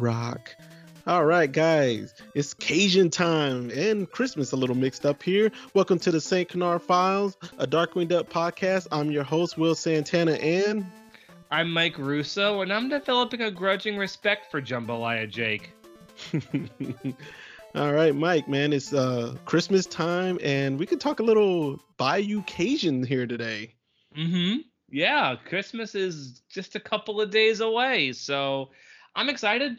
rock. All right, guys, it's Cajun time and Christmas a little mixed up here. Welcome to the St. Canard Files, a Darkwing Duck podcast. I'm your host, Will Santana, and I'm Mike Russo, and I'm developing a grudging respect for Jambalaya Jake. All right, Mike, man, it's uh Christmas time, and we could talk a little Bayou Cajun here today. Mm-hmm yeah, Christmas is just a couple of days away, so I'm excited.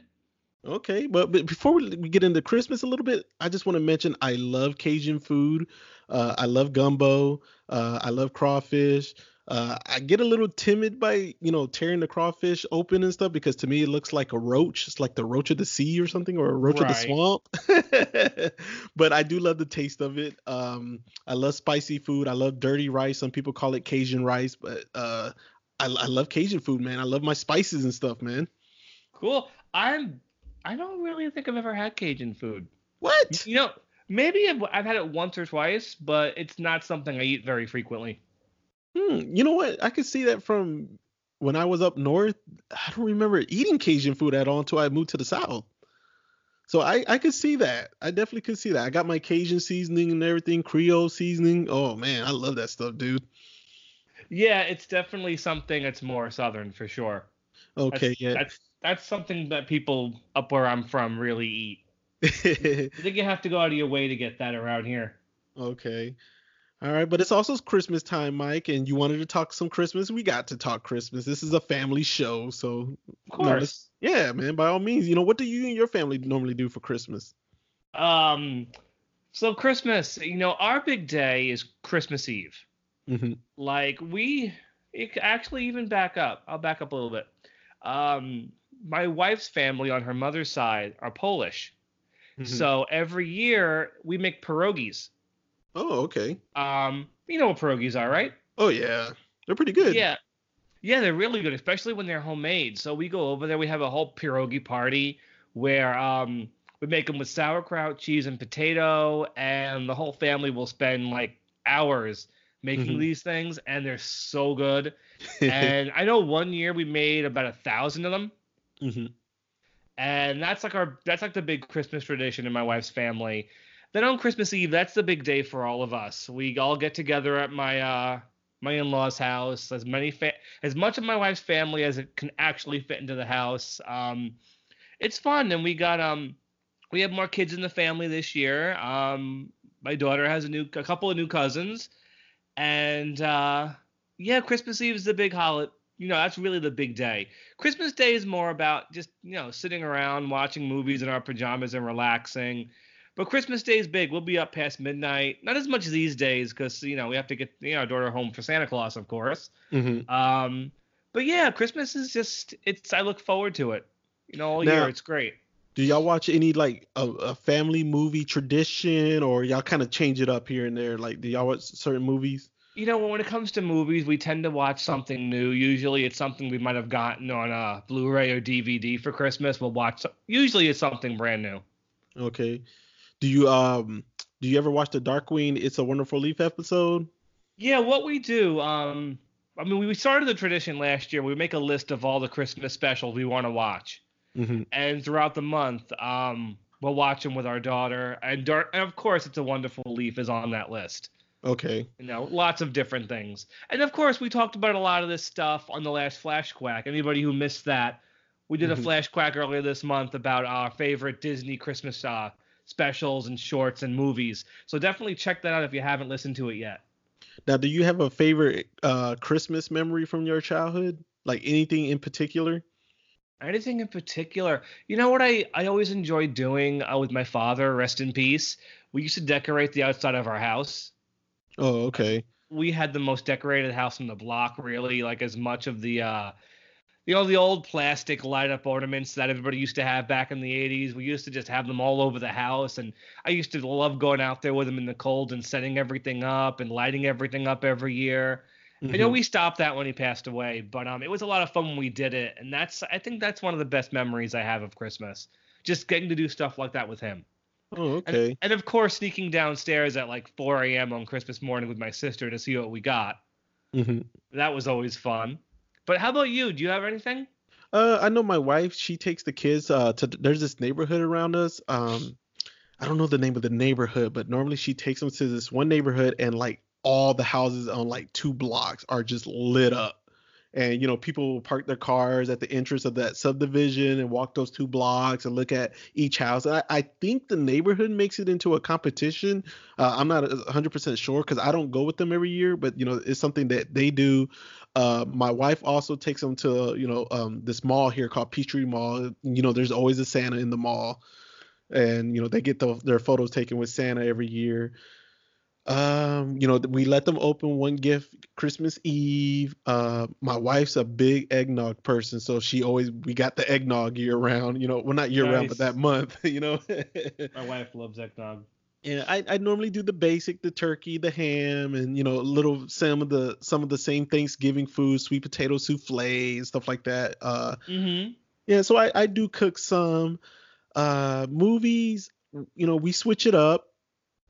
Okay, but, but before we we get into Christmas a little bit, I just want to mention I love Cajun food. Uh, I love gumbo. Uh, I love crawfish. Uh, I get a little timid by you know tearing the crawfish open and stuff because to me it looks like a roach. It's like the roach of the sea or something, or a roach right. of the swamp. but I do love the taste of it. Um, I love spicy food. I love dirty rice. Some people call it Cajun rice, but uh, I, I love Cajun food, man. I love my spices and stuff, man. Cool. I'm. I don't really think I've ever had Cajun food. What? You know, maybe I've, I've had it once or twice, but it's not something I eat very frequently. Hmm, you know what? I could see that from when I was up north. I don't remember eating Cajun food at all until I moved to the south. So I I could see that. I definitely could see that. I got my Cajun seasoning and everything, Creole seasoning. Oh man, I love that stuff, dude. Yeah, it's definitely something that's more southern for sure. Okay, that's, yeah. That's that's something that people up where I'm from really eat. I think you have to go out of your way to get that around here. Okay. All right, but it's also Christmas time, Mike, and you wanted to talk some Christmas. We got to talk Christmas. This is a family show, so of course, yeah, man. By all means, you know what do you and your family normally do for Christmas? Um, so Christmas, you know, our big day is Christmas Eve. Mm-hmm. Like we, actually even back up. I'll back up a little bit. Um, my wife's family on her mother's side are Polish, mm-hmm. so every year we make pierogies Oh, okay. Um, you know what pierogies are, right? Oh yeah, they're pretty good. Yeah, yeah, they're really good, especially when they're homemade. So we go over there, we have a whole pierogi party where um we make them with sauerkraut, cheese, and potato, and the whole family will spend like hours making mm-hmm. these things, and they're so good. and I know one year we made about a thousand of them. Mm-hmm. And that's like our that's like the big Christmas tradition in my wife's family then on Christmas Eve, that's the big day for all of us. We all get together at my uh, my in-laws' house. As many fa- as much of my wife's family as it can actually fit into the house. Um, it's fun, and we got um we have more kids in the family this year. Um, my daughter has a new a couple of new cousins, and uh, yeah, Christmas Eve is the big holiday. You know, that's really the big day. Christmas Day is more about just you know sitting around watching movies in our pajamas and relaxing. But Christmas Day is big. We'll be up past midnight. Not as much these days because you know we have to get you know, our daughter home for Santa Claus, of course. Mm-hmm. Um, but yeah, Christmas is just it's. I look forward to it. You know, all now, year it's great. Do y'all watch any like a, a family movie tradition, or y'all kind of change it up here and there? Like, do y'all watch certain movies? You know, when it comes to movies, we tend to watch something new. Usually, it's something we might have gotten on a Blu-ray or DVD for Christmas. We'll watch. Usually, it's something brand new. Okay. Do you um do you ever watch the Darkwing It's a Wonderful Leaf episode? Yeah, what we do, um I mean we started the tradition last year. We make a list of all the Christmas specials we want to watch. Mm-hmm. And throughout the month, um we'll watch them with our daughter and, Dar- and of course It's a Wonderful Leaf is on that list. Okay. You know, lots of different things. And of course, we talked about a lot of this stuff on the last Flash Quack. Anybody who missed that, we did mm-hmm. a Flash Quack earlier this month about our favorite Disney Christmas uh, specials and shorts and movies. So definitely check that out if you haven't listened to it yet. Now, do you have a favorite uh, Christmas memory from your childhood? Like anything in particular? Anything in particular? You know what I, I always enjoyed doing uh, with my father, rest in peace? We used to decorate the outside of our house. Oh, okay. We had the most decorated house in the block, really. Like as much of the uh, you know the old plastic light up ornaments that everybody used to have back in the 80s we used to just have them all over the house and i used to love going out there with them in the cold and setting everything up and lighting everything up every year mm-hmm. i know mm-hmm. we stopped that when he passed away but um it was a lot of fun when we did it and that's i think that's one of the best memories i have of christmas just getting to do stuff like that with him Oh, okay. And, and of course, sneaking downstairs at like 4 a.m. on Christmas morning with my sister to see what we got. Mm-hmm. That was always fun. But how about you? Do you have anything? Uh, I know my wife. She takes the kids. Uh, to there's this neighborhood around us. Um, I don't know the name of the neighborhood, but normally she takes them to this one neighborhood, and like all the houses on like two blocks are just lit up. And you know, people will park their cars at the entrance of that subdivision and walk those two blocks and look at each house. I, I think the neighborhood makes it into a competition. Uh, I'm not 100% sure because I don't go with them every year, but you know, it's something that they do. Uh, my wife also takes them to you know um, this mall here called Peachtree Mall. You know, there's always a Santa in the mall, and you know they get the, their photos taken with Santa every year. Um, you know, we let them open one gift Christmas Eve. Uh, my wife's a big eggnog person, so she always we got the eggnog year round. You know, well not year nice. round, but that month. You know. my wife loves eggnog. Yeah, I, I normally do the basic, the turkey, the ham, and you know, a little some of the some of the same Thanksgiving food, sweet potato souffle and stuff like that. Uh, mm-hmm. yeah, so I, I do cook some. Uh, movies, you know, we switch it up.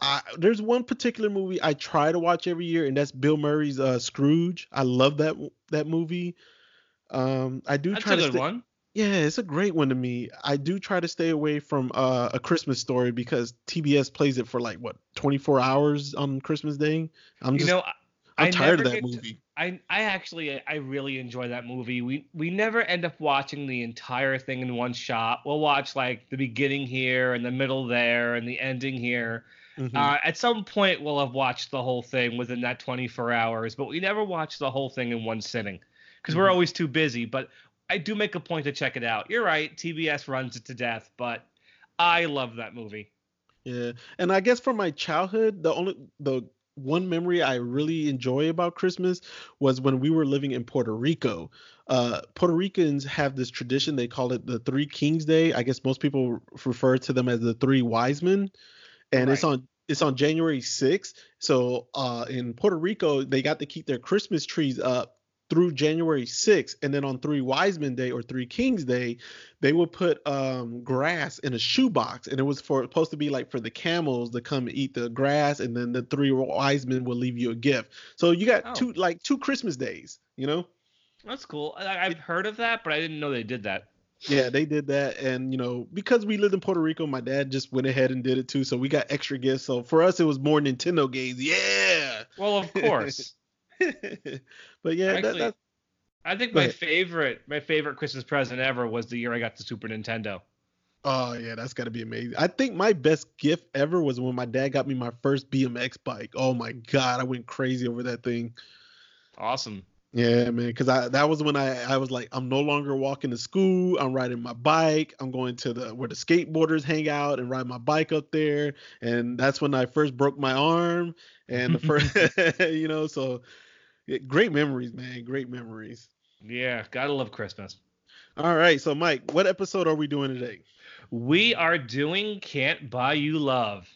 I, there's one particular movie I try to watch every year, and that's Bill Murray's uh, Scrooge. I love that that movie. Um, I do that's try a to good stay, one. Yeah, it's a great one to me. I do try to stay away from uh, a Christmas story because TBS plays it for like what 24 hours on Christmas Day. I'm just, you know, I'm I tired of that get to- movie. I I actually I really enjoy that movie. We we never end up watching the entire thing in one shot. We'll watch like the beginning here and the middle there and the ending here. Mhm. Uh, at some point, we'll have watched the whole thing within that 24 hours, but we never watch the whole thing in one sitting because we're Mhm. always too busy. But I do make a point to check it out. You're right, TBS runs it to death, but I love that movie. Yeah, and I guess from my childhood, the only the one memory I really enjoy about Christmas was when we were living in Puerto Rico. Uh, Puerto Ricans have this tradition; they call it the Three Kings Day. I guess most people refer to them as the Three Wise Men, and it's on it's on January 6th. So uh, in Puerto Rico, they got to keep their Christmas trees up through January 6th, and then on Three Wise Men Day or Three Kings Day, they would put um, grass in a shoebox, and it was for supposed to be like for the camels to come eat the grass, and then the three wise men will leave you a gift. So you got Oh. two like two Christmas days, you know? That's cool. I, I've heard of that, but I didn't know they did that. Yeah, they did that, and you know because we lived in Puerto Rico, my dad just went ahead and did it too, so we got extra gifts. So for us, it was more Nintendo games. Yeah. Well, of course. but yeah, Actually, that, I think my favorite my favorite Christmas present ever was the year I got the Super Nintendo. oh yeah, that's gotta be amazing. I think my best gift ever was when my dad got me my first BMX bike. Oh my god, I went crazy over that thing. Awesome. Yeah, man, because I that was when I I was like, I'm no longer walking to school. I'm riding my bike. I'm going to the where the skateboarders hang out and ride my bike up there. And that's when I first broke my arm. And the first, you know, so great memories, man. Great memories. Yeah, gotta love Christmas. All right, so Mike, what episode are we doing today? We are doing Can't Bayou Love.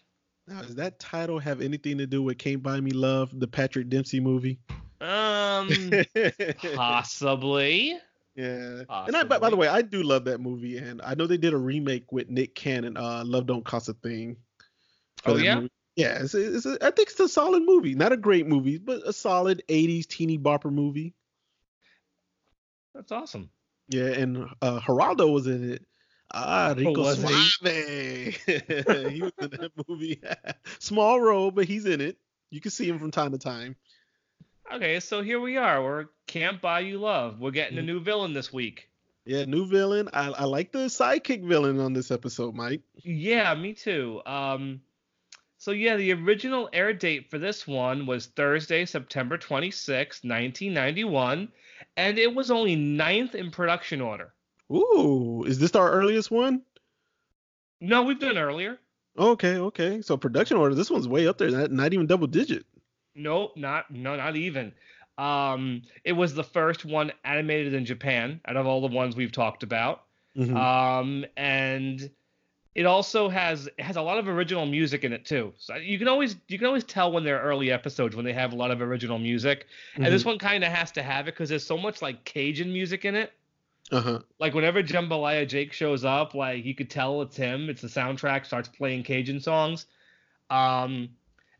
Now, does that title have anything to do with "Can't Buy Me Love," the Patrick Dempsey movie? Um, possibly. Yeah. And I, by, by the way, I do love that movie, and I know they did a remake with Nick Cannon. Uh, Love Don't Cost a Thing. Oh, yeah? movie. Yeah, it's, a, it's a, I think it's a solid movie. Not a great movie, but a solid '80s teeny bopper movie. That's awesome. Yeah, and uh, Geraldo was in it. Ah, Rico was? Suave. he was in that movie. Small role, but he's in it. You can see him from time to time. Okay, so here we are. We're Can't Bayou Love. We're getting a Mm. new villain this week. Yeah, new villain. I, I like the sidekick villain on this episode, Mike. Yeah, me too. Um, so yeah, the original air date for this one was Thursday, September 26, 1991, and it was only ninth in production order. Ooh, is this our earliest one? No, we've done earlier. Okay, okay. So production order, this one's way up there. Not, not even double digit. Nope, not no, not even. Um, it was the first one animated in Japan out of all the ones we've talked about. Mhm. Um, and it also has it has a lot of original music in it too. So you can always you can always tell when they're early episodes when they have a lot of original music. And this one kind of has to have it because there's so much like Cajun music in it. uh huh. Like whenever Jambalaya Jake shows up, like you could tell it's him. It's the soundtrack starts playing Cajun songs. Um,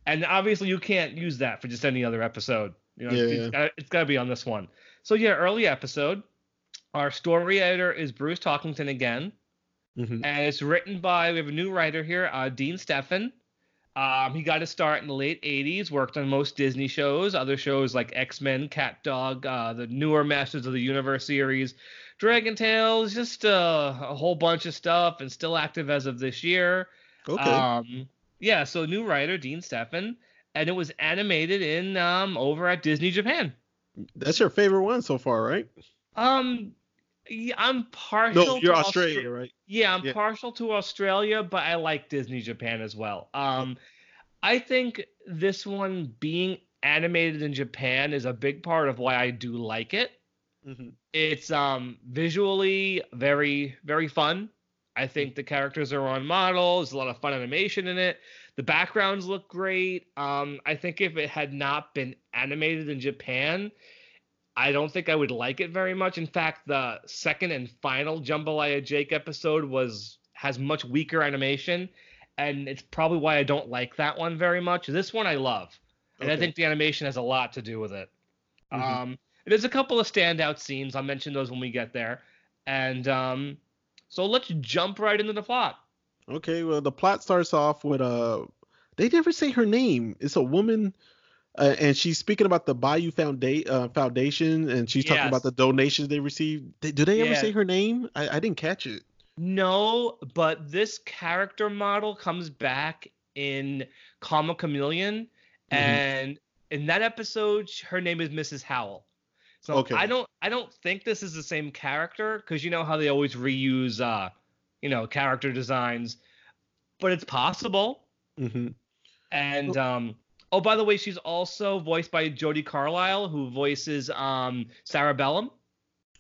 and obviously you can't use that for just any other episode. You know, Yeah, it's, yeah. Gotta, it's gotta be on this one. So yeah, early episode. Our story editor is Bruce Talkington again, Mhm. and it's written by we have a new writer here, uh, Dean Stefan. Um, he got his start in the late '80s. Worked on most Disney shows, other shows like X Men, Cat Dog, uh, the newer Masters of the Universe series, Dragon Tales, just uh, a whole bunch of stuff, and still active as of this year. Okay. Um, yeah, so new writer Dean Stefan, and it was animated in um over at Disney Japan. That's your favorite one so far, right? Um, yeah, I'm partial. No, you're to Australia, Austra- right? Yeah, I'm Yeah. partial to Australia, but I like Disney Japan as well. Um, I think this one being animated in Japan is a big part of why I do like it. Mhm. It's um visually very very fun. I think the characters are on model. There's a lot of fun animation in it. The backgrounds look great. Um, I think if it had not been animated in Japan, I don't think I would like it very much. In fact, the second and final Jambalaya Jake episode was has much weaker animation, and it's probably why I don't like that one very much. This one I love, and I think the animation has a lot to do with it. Mhm. Um, there's a couple of standout scenes. I'll mention those when we get there. And um, so let's jump right into the plot. Okay, well, the plot starts off with uh they never say her name. It's a woman, uh, and she's speaking about the Bayou Founda- uh, Foundation, and she's talking Yes. about the donations they received. They, do they ever Yeah. say her name? I, I didn't catch it. No, but this character model comes back in Calm a Chameleon, Mhm. and in that episode, her name is Mrs. Howell. So Okay. I don't I don't think this is the same character because you know how they always reuse uh you know character designs, but it's possible. hmm And um, oh, by the way, she's also voiced by Jodi Carlisle, who voices um Sarah Bellum.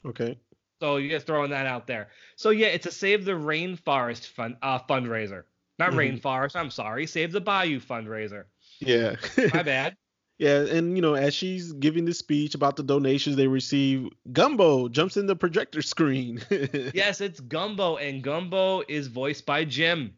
Okay. So you just throwing that out there. So yeah, it's a Save the Rainforest fund uh, fundraiser. Not Mhm. rainforest. I'm sorry. Save the Bayou fundraiser. Yeah. My bad. yeah, and you know, as she's giving the speech about the donations they receive, Gumbo jumps in the projector screen. yes, it's Gumbo, and Gumbo is voiced by Jim.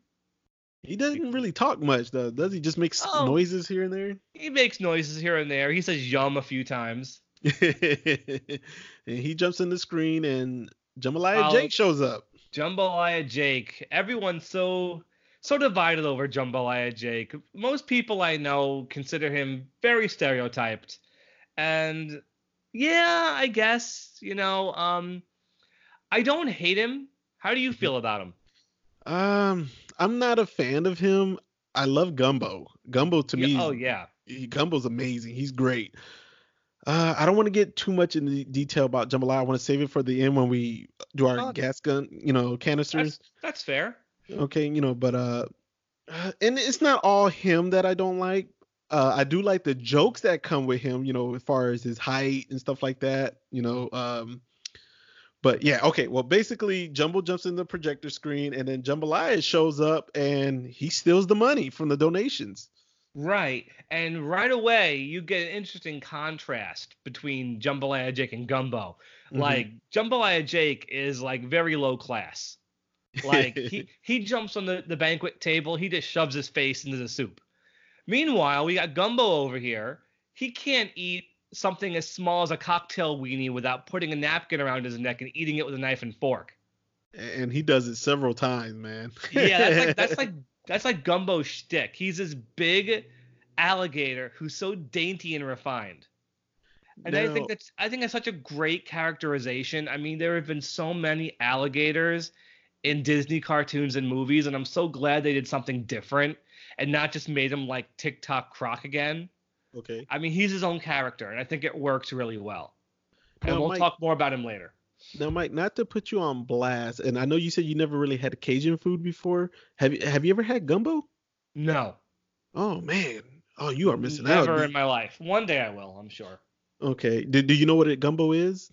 He doesn't really talk much though, does he? Just makes Oh. noises here and there. He makes noises here and there. He says "yum" a few times. and he jumps in the screen and Jambalaya Oh. Jake shows up. Jambalaya Jake. Everyone's so so divided over Jambalaya Jake. Most people I know consider him very stereotyped. And yeah, I guess, you know, um I don't hate him. How do you feel about him? Um, I'm not a fan of him. I love Gumbo. Gumbo to me, oh yeah. he, Gumbo's amazing. He's great. Uh, I don't want to get too much into detail about Jambalaya. I want to save it for the end when we do our Oh. gas gun, you know, canisters. That's that's fair. Okay, you know, but uh, and it's not all him that I don't like. Uh, I do like the jokes that come with him, you know, as far as his height and stuff like that, you know. Um, but yeah, okay. Well, basically, Jumbo jumps in the projector screen, and then Jambalaya shows up, and he steals the money from the donations. Right. And right away you get an interesting contrast between Jambalaya Jake and Gumbo. Mhm. Like Jambalaya Jake is like very low class. Like he he jumps on the, the banquet table, he just shoves his face into the soup. Meanwhile, we got Gumbo over here. He can't eat something as small as a cocktail weenie without putting a napkin around his neck and eating it with a knife and fork. and he does it several times, man. Yeah, that's like that's like that's like Gumbo's shtick. He's this big alligator who's so dainty and refined. And I think that's I think that's such a great characterization. I mean, there have been so many alligators in Disney cartoons and movies, and I'm so glad they did something different and not just made him like Tick-Tock Croc again. okay. I mean, he's his own character, and I think it works really well. And Now, we'll Mike- talk more about him later. Now, Mike, not to put you on blast, and I know you said you never really had Cajun food before. Have you Have you ever had gumbo? No, Oh man. Oh, you are missing never out. Never in my life. One day I will, I'm sure. Okay. Do, do you know what a gumbo is?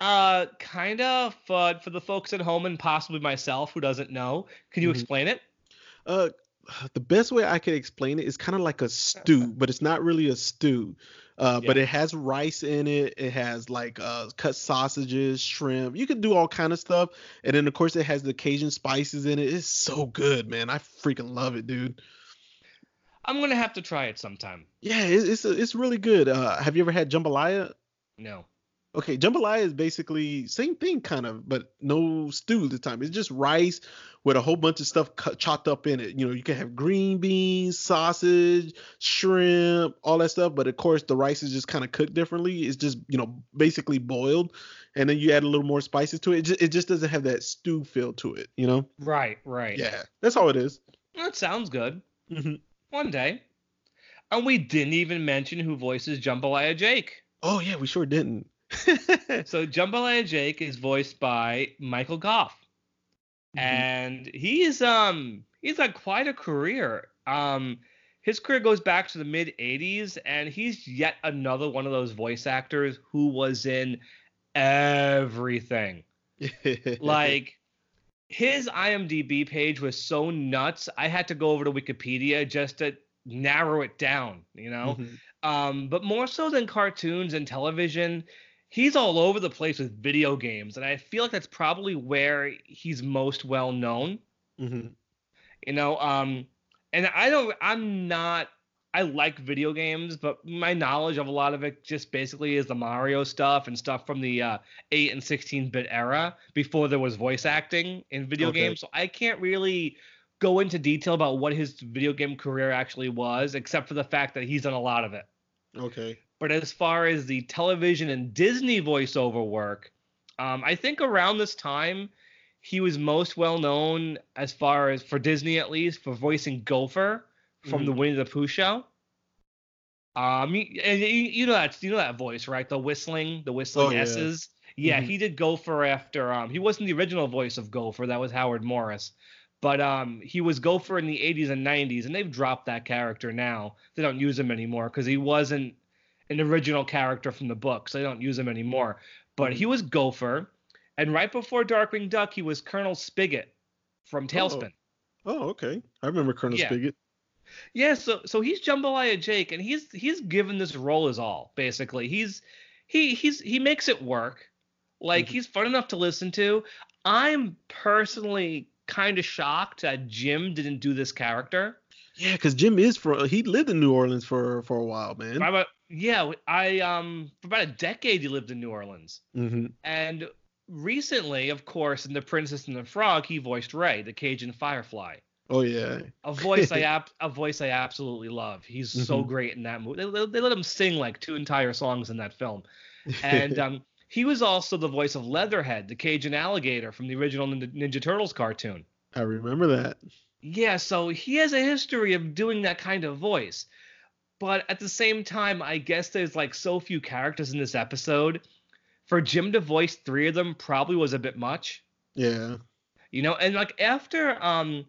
Uh, kind of, but for the folks at home and possibly myself who doesn't know, can you Mhm. explain it? Uh, the best way I could explain it is kind of like a stew, but it's not really a stew. Uh, but it has rice in it. It has like uh, cut sausages, shrimp. You can do all kind of stuff, and then of course it has the Cajun spices in it. It's so good, man. I freaking love it, dude. I'm gonna have to try it sometime. Yeah, it, it's it's really good. Uh, have you ever had jambalaya? No. Okay, jambalaya is basically same thing, kind of, but no stew this time. It's just rice with a whole bunch of stuff cut, chopped up in it. You know, you can have green beans, sausage, shrimp, all that stuff. But of course, the rice is just kind of cooked differently. It's just you know basically boiled, and then you add a little more spices to it. It just, it just doesn't have that stew feel to it. You know? Right, right. Yeah, that's all it is. That sounds good. hmm One day. And we didn't even mention who voices Jambalaya Jake. Oh yeah, we sure didn't. So Jambalaya Jake is voiced by Michael Gough. Mhm. and he's um he's got quite a career. Um, his career goes back to the mid '80s, and he's yet another one of those voice actors who was in everything. Like his IMDb page was so nuts, I had to go over to Wikipedia just to narrow it down. You know, Mhm. um, but more so than cartoons and television, he's all over the place with video games, and I feel like that's probably where he's most well known. Mhm. You know, um, and I don't, I'm not, I like video games, but my knowledge of a lot of it just basically is the Mario stuff and stuff from the uh, 8 and 16 bit era before there was voice acting in video Okay. games. So I can't really go into detail about what his video game career actually was, except for the fact that he's done a lot of it. Okay. But as far as the television and Disney voiceover work, um, I think around this time he was most well known as far as for Disney at least for voicing Gopher from the Winnie the Pooh show. Um, you, and you, you know that you know that voice, right? The whistling, the whistling Oh, yeah. S's. Yeah, Mhm. he did Gopher after. Um, he wasn't the original voice of Gopher. That was Howard Morris. But um, he was Gopher in the 80s and 90s, and they've dropped that character now. They don't use him anymore because he wasn't an original character from the books. They don't use him anymore. But he was Gopher, and right before Darkwing Duck, he was Colonel Spigot from TaleSpin. Oh, okay. I remember Colonel Yeah. Spigot. Yeah, so so he's Jambalaya Jake, and he's he's given this role his all. Basically, he's he he's he makes it work. Like Mhm. he's fun enough to listen to. I'm personally kind of shocked that Jim didn't do this character. Yeah, because Jim is for he lived in New Orleans for for a while, man. About- yeah, I um for about a decade he lived in New Orleans, hmm and recently, of course, in The Princess and the Frog, he voiced Ray, the Cajun Firefly. Oh yeah. A voice I ab- a voice I absolutely love. He's so Mhm. great in that movie. They, they, they let him sing like two entire songs in that film. And um, he was also the voice of Leatherhead, the Cajun alligator from the original Ninja, Ninja Turtles cartoon. I remember that. Yeah, so he has a history of doing that kind of voice. But at the same time, I guess there's like so few characters in this episode. For Jim to voice three of them probably was a bit much. Yeah. You know, and like after um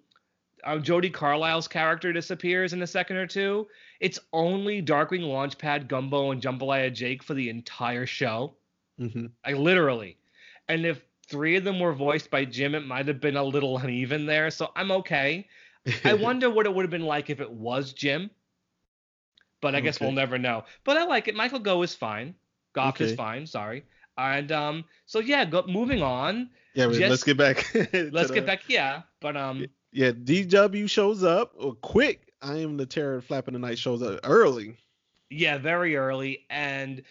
Jodi Carlisle's character disappears in a second or two, it's only Darkwing Launchpad, Gumbo, and Jambalaya Jake for the entire show. hmm Like literally. And if three of them were voiced by Jim, it might have been a little uneven there. So I'm okay. I wonder what it would have been like if it was Jim. But I guess we'll never know. But I like it. Michael Go is fine. Gough is fine. Sorry. And um, so yeah, go, moving on. Yeah, Just- let's get back. Let's the- get back. Yeah, but um, Yeah, DW shows up or quick. I am the terror flapping the night shows up early. Yeah, very early. And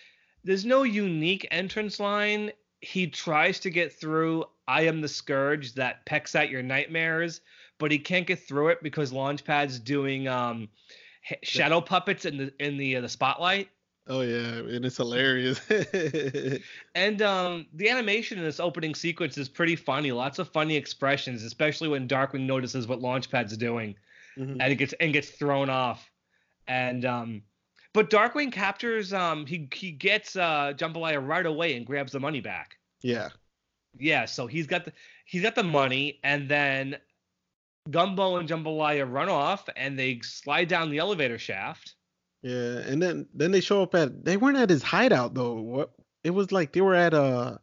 there's no unique entrance line. He tries to get through I am the scourge that pecks at your nightmares, but he can't get through it because Launchpad's doing um shadow puppets in the in the uh, the spotlight. Oh yeah, and it's hilarious. And um the animation in this opening sequence is pretty funny. Lots of funny expressions, especially when Darkwing notices what Launchpad's doing. Mhm. and it gets and gets thrown off. And um but Darkwing captures um he he gets uh Jambalaya right away and grabs the money back. Yeah. Yeah, so he's got the he's got the money and then Gumbo and Jambalaya run off and they slide down the elevator shaft. Yeah, and then then they show up at they weren't at his hideout though. What it was like they were at a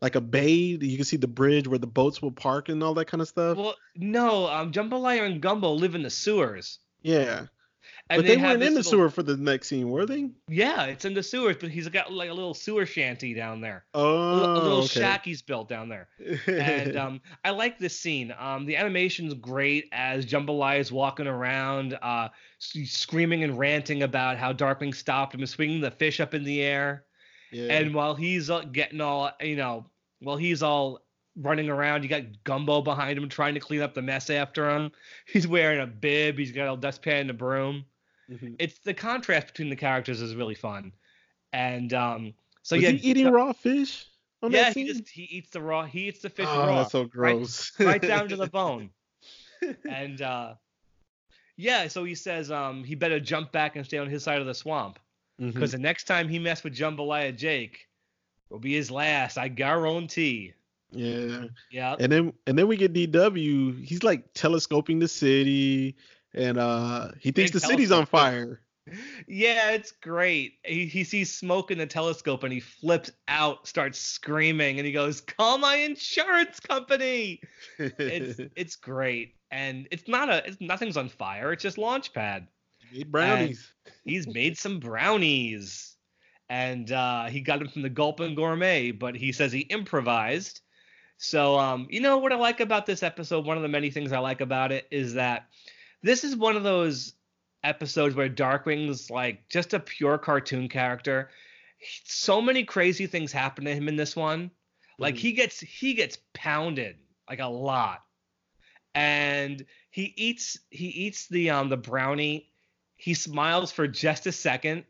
like a bay. You can see the bridge where the boats will park and all that kind of stuff. Well, no, um Jambalaya and Gumbo live in the sewers. yeah, but they, weren't in the little- sewer for the next scene, were they? Yeah, it's in the sewers, but he's got like a little sewer shanty down there. A Oh, little, a little okay. shack he's built down there. and um, I like this scene. Um, the animation's great as Jambalaya is walking around, uh, screaming and ranting about how Darkwing stopped him, swinging the fish up in the air, Yeah. And while he's uh, getting all, you know, while he's all running around, you got Gumbo behind him trying to clean up the mess after him. He's wearing a bib. He's got a dustpan and a broom. Mhm. It's the contrast between the characters is really fun. And um, so Was yeah, he eating raw fish on yeah, that he just he eats the raw. He eats the fish oh, raw. that's so right- gross. right down to the bone. And uh yeah, so he says um he better jump back and stay on his side of the swamp because the next time he mess with Jambalaya Jake will be his last. I guarantee. Yeah. Yeah. And then and then we get DW. He's like telescoping the city, and uh he thinks the city's on fire. Yeah, it's great. He, he sees smoke in the telescope and he flips out, starts screaming, and he goes, "Call my insurance company!" It's it's great, and it's not a it's nothing's on fire. It's just Launchpad. Eat brownies. He's made some brownies, and uh, he got them from the Gulpin Gourmet, but he says he improvised. So, um, you know what I like about this episode? One of the many things I like about it is that this is one of those episodes where Darkwing's like just a pure cartoon character. He- So many crazy things happen to him in this one. Like Mhm. he gets he gets pounded like a lot, and he eats he eats the um the brownie. He smiles for just a second,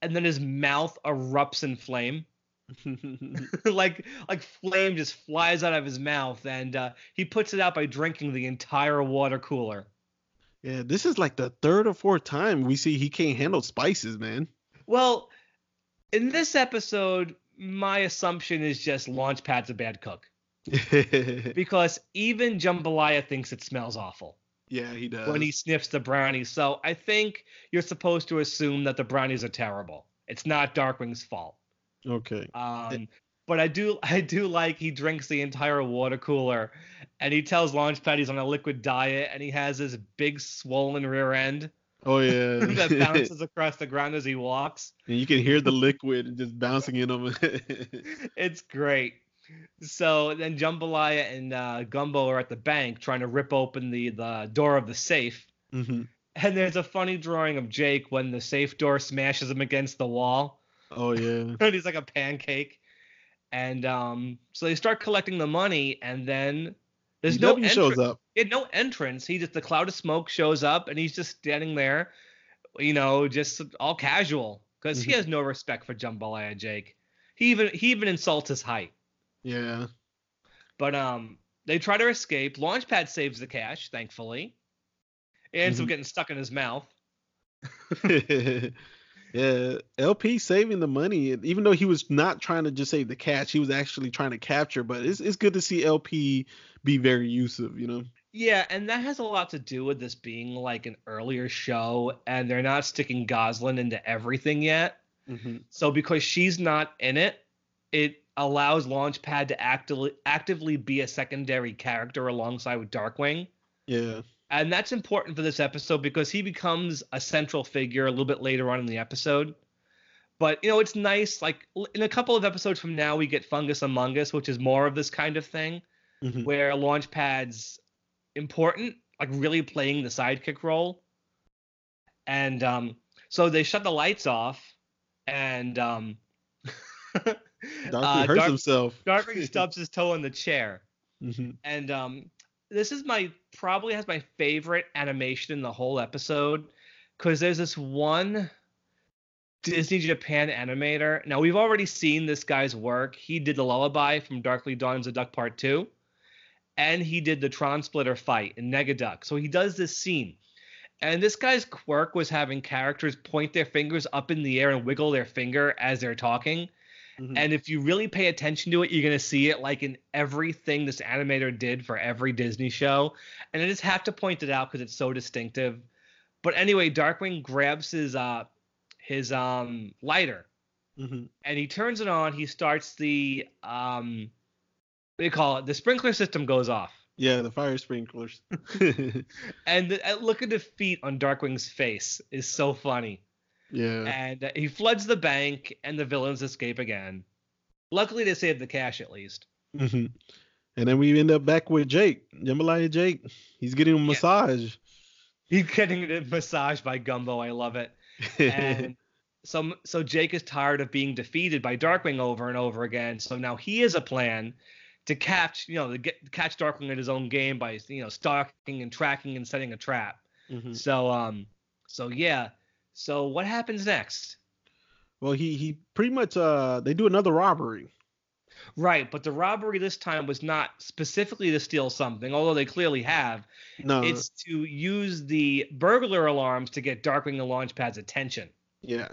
and then his mouth erupts in flame. like like flame just flies out of his mouth, and uh, he puts it out by drinking the entire water cooler. Yeah, this is like the third or fourth time we see he can't handle spices, man. Well, in this episode, my assumption is just Launchpad's a bad cook because even Jambalaya thinks it smells awful yeah, he does. when he sniffs the brownies. So I think you're supposed to assume that the brownies are terrible. It's not Darkwing's fault. okay. Um, but I do I do like he drinks the entire water cooler, and he tells Launchpad he's on a liquid diet, and he has this big swollen rear end Oh yeah. that bounces across the ground as he walks. and you can hear the liquid just bouncing in him. It's great. So then Jambalaya and uh, Gumbo are at the bank trying to rip open the the door of the safe. hmm And there's a funny drawing of Jake when the safe door smashes him against the wall. Oh yeah. and he's like a pancake. And um, so they start collecting the money, and then there's no DW shows up. He had no entrance. He just the cloud of smoke shows up, and he's just standing there, you know, just all casual because he Mhm. has no respect for Jambalaya Jake. He even he even insults his height. Yeah. But um, they try to escape. Launchpad saves the cash, thankfully. It ends up Mhm. getting stuck in his mouth. yeah, LP saving the money, even though he was not trying to just save the cash, he was actually trying to capture. But it's it's good to see LP be very elusive, you know. Yeah, and that has a lot to do with this being like an earlier show, and they're not sticking Gosalyn into everything yet. Mm-hmm. So because she's not in it, it allows Launchpad to actively actively be a secondary character alongside with Darkwing. Yeah. And that's important for this episode because he becomes a central figure a little bit later on in the episode. But you know, it's nice. Like in a couple of episodes from now, we get Fungus Among Us, which is more of this kind of thing, Mhm. where Launchpad's important, like really playing the sidekick role. And um, so they shut the lights off, and um, Darkwing uh, hurts Dark- himself. Darkwing stubs his toe in the chair. Mhm. and um this is my probably has my favorite animation in the whole episode because there's this one Disney Japan animator. Now we've already seen this guy's work. He did the lullaby from Darkly Dawns of Duck Part 2 and he did the Tron Splitter fight in Negaduck. So he does this scene. And this guy's quirk was having characters point their fingers up in the air and wiggle their finger as they're talking. Mhm. And if you really pay attention to it, you're gonna see it like in everything this animator did for every Disney show. And I just have to point it out because it's so distinctive. But anyway, Darkwing grabs his uh his um lighter Mhm. and he turns it on. He starts the um what do you call it? The sprinkler system goes off. Yeah, the fire sprinklers. And the, uh, look at the feet on Darkwing's face is so funny. Yeah. And he floods the bank, and the villains escape again. Luckily, they save the cash at least. hmm And then we end up back with Jake, Jambalaya Jake. He's getting a massage. He's getting a massage by Gumbo. I love it. And so so Jake is tired of being defeated by Darkwing over and over again. So now he has a plan to catch, you know, to get catch Darkwing in his own game by you know stalking and tracking and setting a trap. Mhm. So um, so yeah. So what happens next? Well, he he pretty much uh they do another robbery. Right, but the robbery this time was not specifically to steal something, although they clearly have. No, It's to use the burglar alarms to get Darkwing and Launchpad's attention. yeah,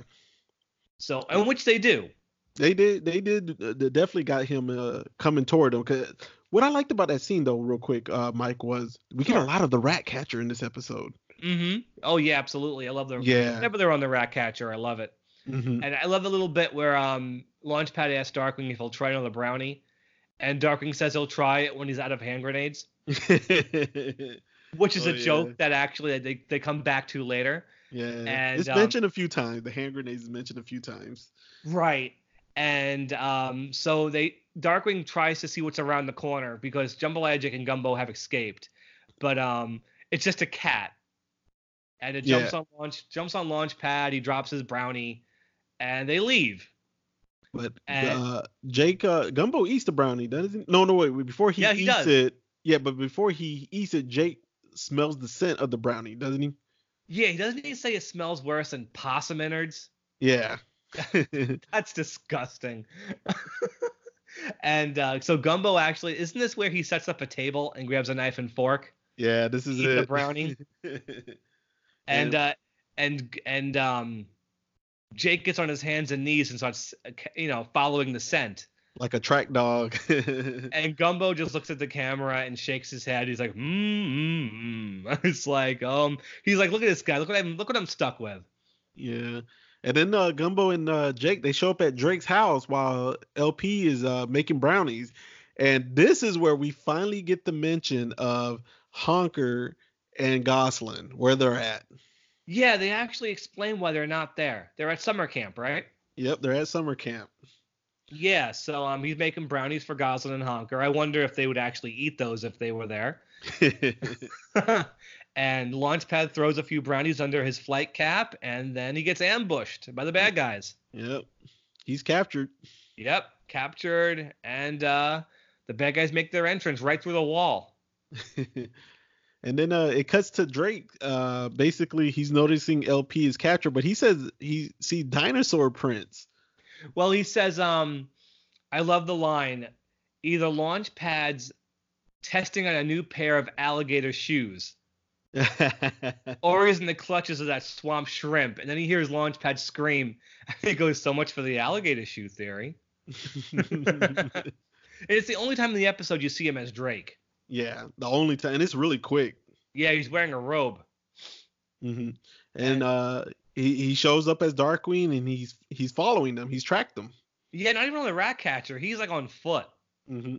So, and which they do. they did they did uh, they definitely got him uh, coming toward them. Cause what I liked about that scene though, real quick, uh, Mike, was we get a lot of the rat catcher in this episode. Mm-hmm. Oh yeah, absolutely. I love the Yeah. whenever they're on the rat catcher, I love it. hmm And I love the little bit where um Launchpad asks Darkwing if he'll try another brownie, and Darkwing says he'll try it when he's out of hand grenades, which is Oh, a joke yeah. that actually they, they come back to later. yeah, And, it's um, mentioned a few times. The hand grenades is mentioned a few times. Right. And um, so they Darkwing tries to see what's around the corner because Jambalaya Jake and Gumbo have escaped, but um, it's just a cat, and it jumps Yeah. on launch jumps on launch pad. He drops his brownie, and they leave. But And- uh, Jake uh, Gumbo eats the brownie, doesn't he? No, no, wait. Before he Yeah, he eats does. it, yeah, but before he eats it, Jake smells the scent of the brownie, doesn't he? Yeah, he doesn't he say it smells worse than possum innards? Yeah. That's disgusting. and uh, so Gumbo actually isn't this where he sets up a table and grabs a knife and fork? yeah, this is it. the brownie. and uh and and um Jake gets on his hands and knees and starts uh, you know following the scent like a track dog. and Gumbo just looks at the camera and shakes his head he's like mm, mm, mm. it's like um he's like look at this guy look what I'm look what I'm stuck with yeah. And then uh, Gumbo and uh, Jake they show up at Drake's house while LP is uh, making brownies, and this is where we finally get the mention of Honker and Gosalyn where they're at. yeah they actually explain why they're not there they're at summer camp right Yep, they're at summer camp. yeah so um he's making brownies for Gosalyn and Honker I wonder if they would actually eat those if they were there and Launchpad throws a few brownies under his flight cap, and then he gets ambushed by the bad guys. yep, he's captured. Yep, captured, and uh, the bad guys make their entrance right through the wall. and then uh, it cuts to Drake. Uh, basically, he's noticing LP is captured, but he says he see dinosaur prints. Well, he says, um, I love the line, either Launchpad's testing on a new pair of alligator shoes, or he's in the clutches of that swamp shrimp, and then he hears Launchpad scream, he goes, so much for the alligator shoe theory. And it's the only time in the episode you see him as Drake. Yeah, the only time, and it's really quick. Yeah, he's wearing a robe. hmm And uh, he he shows up as Darkwing, and he's he's following them. He's tracked them. Yeah, not even on the rat catcher. He's like on foot. hmm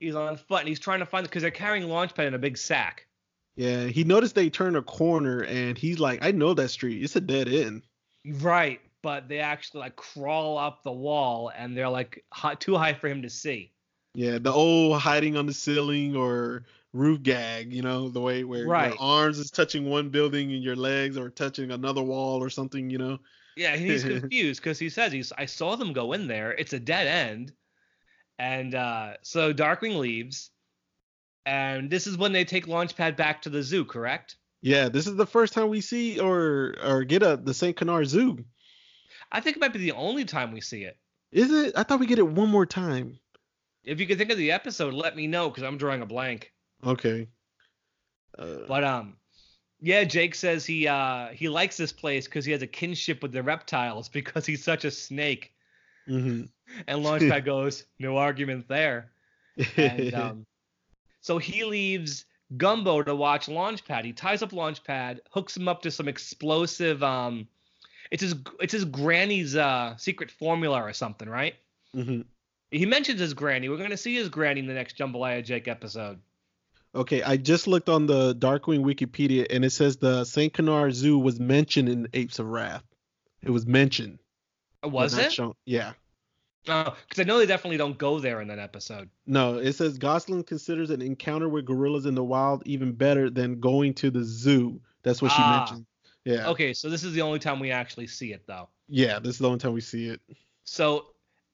He's on foot and he's trying to find because they're carrying Launchpad in a big sack. Yeah, he noticed they turn a corner, and he's like, "I know that street. It's a dead end." Right, but they actually like crawl up the wall and they're like hi- too high for him to see. Yeah, the old hiding on the ceiling or roof gag, you know, the way where Right. your arms is touching one building and your legs are touching another wall or something, you know. Yeah, and he's confused because he says he's I saw them go in there. It's a dead end. And uh, so Darkwing leaves, and this is when they take Launchpad back to the zoo, correct? Yeah, this is the first time we see or or get a the Saint Canard Zoo. I think it might be the only time we see it. Is it? I thought we get it one more time. If you can think of the episode, let me know because I'm drawing a blank. Okay. Uh, But um, yeah, Jake says he uh he likes this place because he has a kinship with the reptiles because he's such a snake. mhm. And Launchpad goes, no argument there. And um, so he leaves Gumbo to watch Launchpad. He ties up Launchpad, hooks him up to some explosive um, it's his it's his granny's uh secret formula or something, right? Mhm. He mentions his granny. We're gonna see his granny in the next Jambalaya Jake episode. Okay, I just looked on the Darkwing Wikipedia and it says the Saint Canard Zoo was mentioned in Apes of Wrath. It was mentioned. Was it? shown- Yeah. because I know they definitely don't go there in that episode. No, it says Gosalyn considers an encounter with gorillas in the wild even better than going to the zoo. That's what she Ah. mentioned. Yeah. Okay, so this is the only time we actually see it though. Yeah, this is the only time we see it. So,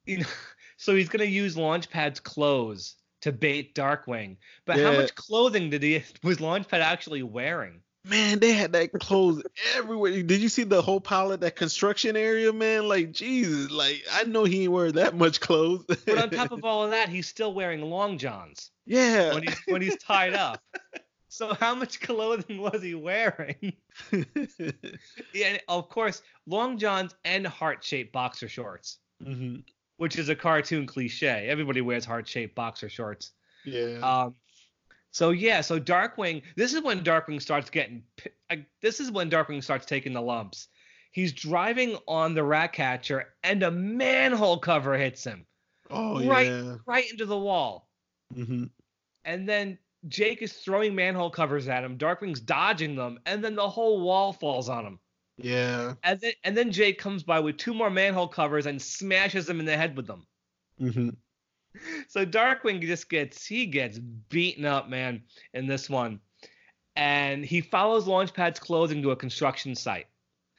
you know, so he's gonna use Launchpad's clothes to bait Darkwing. But how much clothing did he was Launchpad actually wearing? Man, they had that clothes everywhere. Did you see the whole pilot, that construction area, man? Like, Jesus, like I know he ain't wearing that much clothes. But on top of all of that, he's still wearing long johns yeah. when he's when he's tied up. So how much clothing was he wearing? Yeah, and of course, long johns and heart-shaped boxer shorts, hmm which is a cartoon cliche. Everybody wears heart-shaped boxer shorts. Yeah. Um, so yeah, so Darkwing. This is when Darkwing starts getting. Like, this is when Darkwing starts taking the lumps. He's driving on the Ratcatcher, and a manhole cover hits him oh right- yeah. right into the wall. hmm And then Jake is throwing manhole covers at him. Darkwing's dodging them, and then the whole wall falls on him. Yeah. And then and then Jake comes by with two more manhole covers and smashes him in the head with them. Mm-hmm. So Darkwing just gets he gets beaten up, man, in this one. And he follows Launchpad's clothing to a construction site.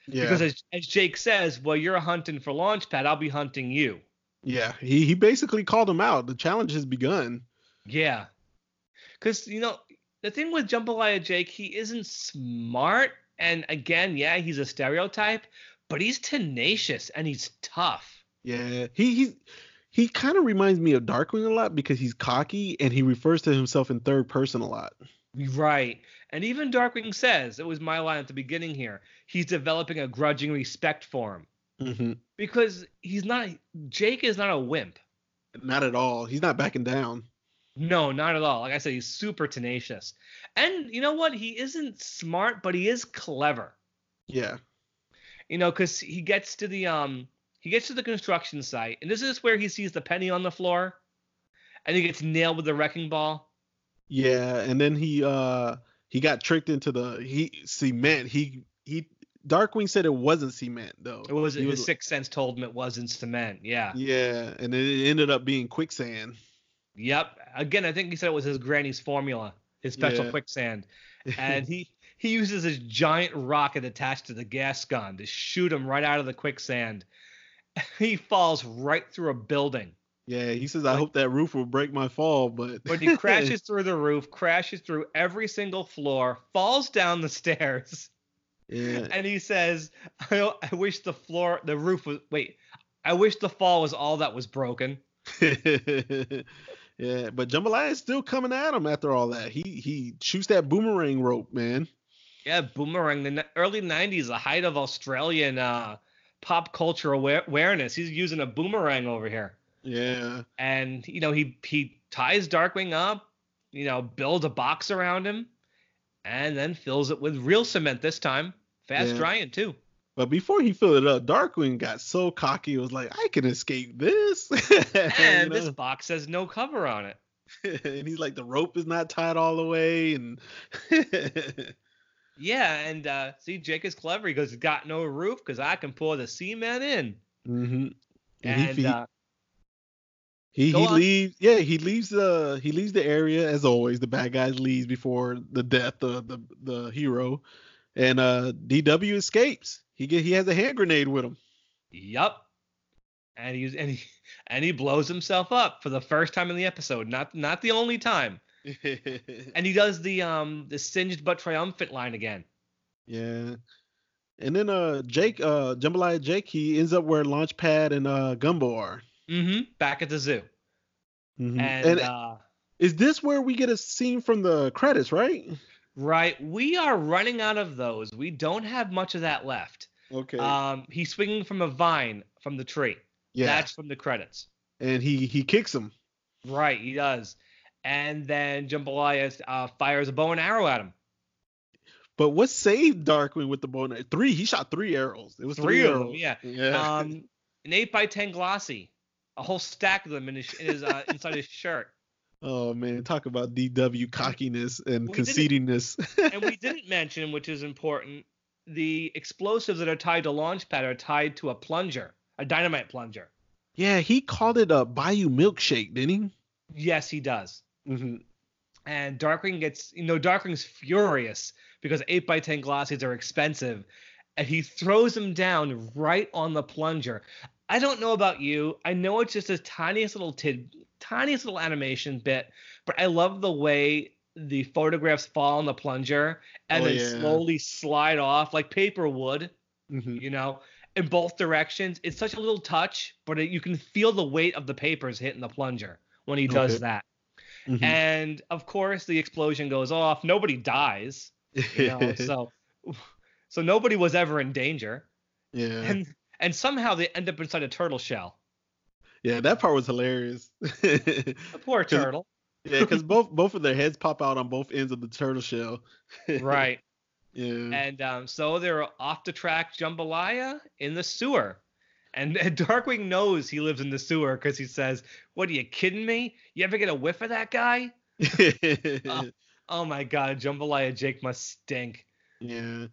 Yeah. Because as, as Jake says, well, you're hunting for Launchpad, I'll be hunting you. yeah. He he basically called him out. The challenge has begun. Yeah. Because, you know, the thing with Jambalaya Jake, he isn't smart. And again, yeah, he's a stereotype, but he's tenacious and he's tough. Yeah. He he he kind of reminds me of Darkwing a lot because he's cocky and he refers to himself in third person a lot. Right. And even Darkwing says, it was my line at the beginning here, he's developing a grudging respect for him. hmm Because he's not, Jake is not a wimp. Not at all. He's not backing down. No, not at all. Like I said, he's super tenacious. And you know what? He isn't smart, but he is clever. Yeah. You know, because he gets to the um he gets to the construction site, and this is where he sees the penny on the floor, and he gets nailed with the wrecking ball. Yeah, and then he uh he got tricked into the he cement. He he Darkwing said it wasn't cement though. It was He his sixth sense told him it wasn't cement. Yeah. Yeah, and it ended up being quicksand. Yep. Again, I think he said it was his granny's formula, his special Yeah. quicksand, and he he uses this giant rocket attached to the gas gun to shoot him right out of the quicksand. He falls right through a building. yeah, he says I hope that roof will break my fall, but But he crashes through the roof, crashes through every single floor, falls down the stairs, yeah, and he says, I, I wish the floor, the roof was, wait, I wish the fall was all that was broken. Yeah, but Jambalaya is still coming at him after all that. He he shoots that boomerang rope, man. Yeah, Boomerang, the early 90s, the height of Australian uh, pop culture aware- awareness. He's using a boomerang over here. Yeah, And, you know, he, he ties Darkwing up, you know, builds a box around him, and then fills it with real cement this time. Fast Yeah. drying, too. But before he filled it up, Darkwing got so cocky. It was like I can escape this. And You this box has no cover on it. and he's like the rope is not tied all the way, and Yeah, and uh, see, Jake is clever. He goes, he's got no roof because I can pour the cement in. Mm-hmm. And, he, he, uh, he, he leaves. Yeah, he leaves the he leaves the area as always. The bad guys leaves before the death of the the hero, and uh DW escapes. He get he has a hand grenade with him. Yup. And he's and he and he blows himself up for the first time in the episode. Not not the only time. And he does the um the singed but triumphant line again. yeah. And then uh Jake uh Jambalaya Jake he ends up where Launchpad and uh Gumbo are. Mm-hmm. Back at the zoo. Mhm. And, And uh is this where we get a scene from the credits, right? Right, we are running out of those. We don't have much of that left. Okay. Um he's swinging from a vine from the tree. yeah. That's from the credits. and he he kicks him. Right, he does. And then Jambalaya uh, fires a bow and arrow at him. But what saved Darkwing with the bow? and- arrow? Three. He shot three arrows. It was Three three, of them, yeah. Yeah. Um, an eight by ten glossy, a whole stack of them in his, in his uh, inside his shirt. Oh man, talk about DW cockiness and We did conceitingness. And we didn't mention, which is important, the explosives that are tied to Launchpad are tied to a plunger, a dynamite plunger. yeah, he called it a Bayou milkshake, didn't he? Yes, he does. Mm-hmm. and Darkwing gets, you know, Darkwing's furious because 8x10 glossies are expensive, and he throws them down right on the plunger. I don't know about you. I know it's just a tiniest little tid, tiniest little animation bit, but I love the way the photographs fall on the plunger and Oh, then yeah. slowly slide off like paper would, Mhm. you know, in both directions. It's such a little touch, but it, you can feel the weight of the papers hitting the plunger when he does Okay. that. Mhm. And of course, the explosion goes off. Nobody dies, you know, so so nobody was ever in danger. yeah. And and somehow they end up inside a turtle shell. Yeah, that part was hilarious. The poor turtle. yeah, because both both of their heads pop out on both ends of the turtle shell. right. Yeah. And um, so they're off to track Jambalaya in the sewer. And, Darkwing knows he lives in the sewer because he says, What are you kidding me? You ever get a whiff of that guy? Oh my god, Jambalaya Jake must stink. yeah.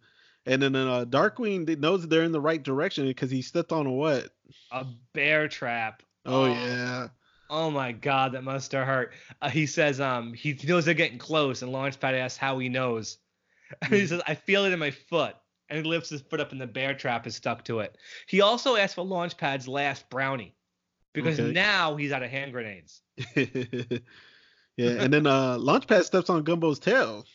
And then uh, Darkwing knows they're in the right direction because he stepped on a what? A bear trap. Oh, yeah. Oh my god, that must have hurt. Uh, he says um he knows they're getting close, and Launchpad asks how he knows. And he Mhm. says, I feel it in my foot. And he lifts his foot up and the bear trap is stuck to it. He also asks for Launchpad's last brownie. Because Okay. now he's out of hand grenades. yeah. And then uh, Launchpad steps on Gumbo's tail.